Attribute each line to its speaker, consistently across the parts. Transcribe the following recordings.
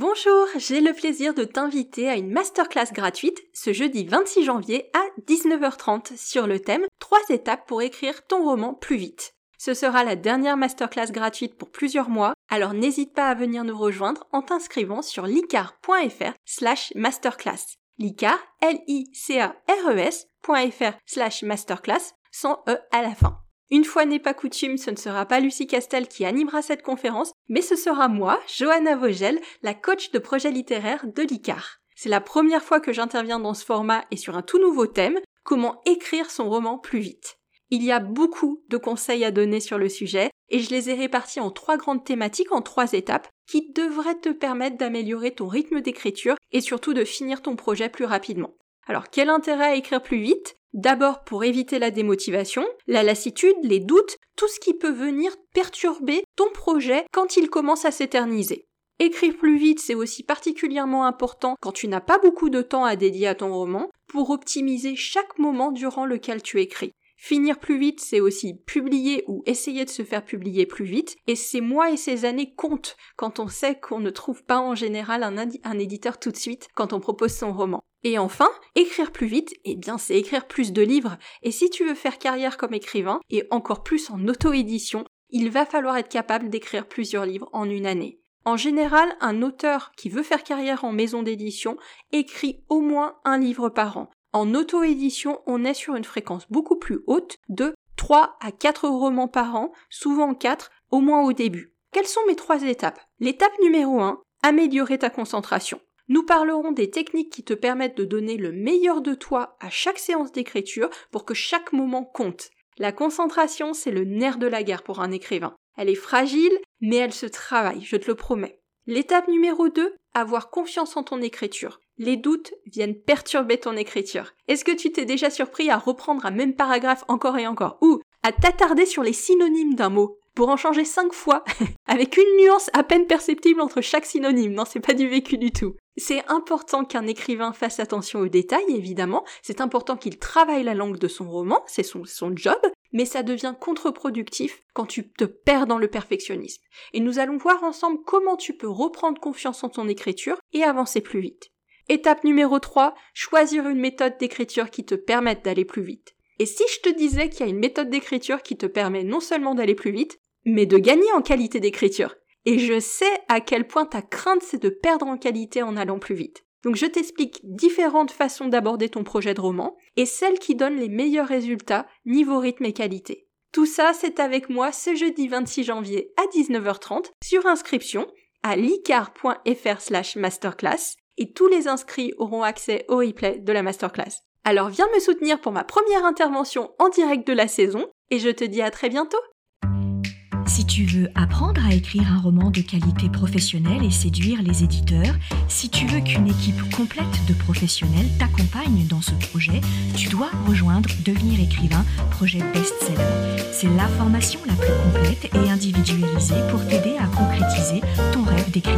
Speaker 1: Bonjour, j'ai le plaisir de t'inviter à une masterclass gratuite ce jeudi 26 janvier à 19h30 sur le thème 3 étapes pour écrire ton roman plus vite. Ce sera la dernière masterclass gratuite pour plusieurs mois, alors n'hésite pas à venir nous rejoindre en t'inscrivant sur licar.fr slash masterclass. Licar, L-I-C-A-R-E-S.fr slash masterclass sans E à la fin. Une fois n'est pas coutume, ce ne sera pas Lucie Castel qui animera cette conférence, mais ce sera moi, Johanna Vogel, la coach de projet littéraire de l'ICAR. C'est la première fois que j'interviens dans ce format et sur un tout nouveau thème, comment écrire son roman plus vite. Il y a beaucoup de conseils à donner sur le sujet, et je les ai répartis en trois grandes thématiques en trois étapes qui devraient te permettre d'améliorer ton rythme d'écriture et surtout de finir ton projet plus rapidement. Alors quel intérêt à écrire plus vite? D'abord pour éviter la démotivation, la lassitude, les doutes, tout ce qui peut venir perturber ton projet quand il commence à s'éterniser. Écrire plus vite, c'est aussi particulièrement important quand tu n'as pas beaucoup de temps à dédier à ton roman pour optimiser chaque moment durant lequel tu écris. Finir plus vite, c'est aussi publier ou essayer de se faire publier plus vite, et ces mois et ces années comptent quand on sait qu'on ne trouve pas en général un, un éditeur tout de suite quand on propose son roman. Et enfin, écrire plus vite, eh bien c'est écrire plus de livres, et si tu veux faire carrière comme écrivain, et encore plus en auto-édition, il va falloir être capable d'écrire plusieurs livres en une année. En général, un auteur qui veut faire carrière en maison d'édition écrit au moins un livre par an. En auto-édition, on est sur une fréquence beaucoup plus haute de 3 à 4 romans par an, souvent 4, au moins au début. Quelles sont mes trois étapes? L'étape numéro 1, améliorer ta concentration. Nous parlerons des techniques qui te permettent de donner le meilleur de toi à chaque séance d'écriture pour que chaque moment compte. La concentration, c'est le nerf de la guerre pour un écrivain. Elle est fragile, mais elle se travaille, je te le promets. L'étape numéro 2, avoir confiance en ton écriture. Les doutes viennent perturber ton écriture. Est-ce que tu t'es déjà surpris à reprendre un même paragraphe encore et encore ou à t'attarder sur les synonymes d'un mot? Pour en changer cinq fois avec une nuance à peine perceptible entre chaque synonyme. Non, c'est pas du vécu du tout. C'est important qu'un écrivain fasse attention aux détails, évidemment. C'est important qu'il travaille la langue de son roman, c'est son, son job, mais ça devient contre-productif quand tu te perds dans le perfectionnisme. Et nous allons voir ensemble comment tu peux reprendre confiance en ton écriture et avancer plus vite. Étape numéro 3, choisir une méthode d'écriture qui te permette d'aller plus vite. Et si je te disais qu'il y a une méthode d'écriture qui te permet non seulement d'aller plus vite, mais de gagner en qualité d'écriture. Et je sais à quel point ta crainte c'est de perdre en qualité en allant plus vite. Donc je t'explique différentes façons d'aborder ton projet de roman et celles qui donnent les meilleurs résultats niveau rythme et qualité. Tout ça, c'est avec moi ce jeudi 26 janvier à 19h30 sur inscription à licar.fr slash masterclass et tous les inscrits auront accès au replay de la masterclass. Alors viens me soutenir pour ma première intervention en direct de la saison et je te dis à très bientôt
Speaker 2: si tu veux apprendre à écrire un roman de qualité professionnelle et séduire les éditeurs, si tu veux qu'une équipe complète de professionnels t'accompagne dans ce projet, tu dois rejoindre Devenir écrivain, projet best-seller. C'est la formation la plus complète et individualisée pour ton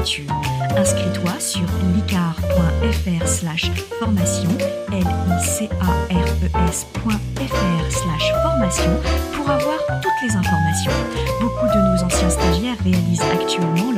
Speaker 2: Inscris-toi sur licar.fr slash formation, l i c a r e s.fr slash formation pour avoir toutes les informations. Beaucoup de nos anciens stagiaires réalisent actuellement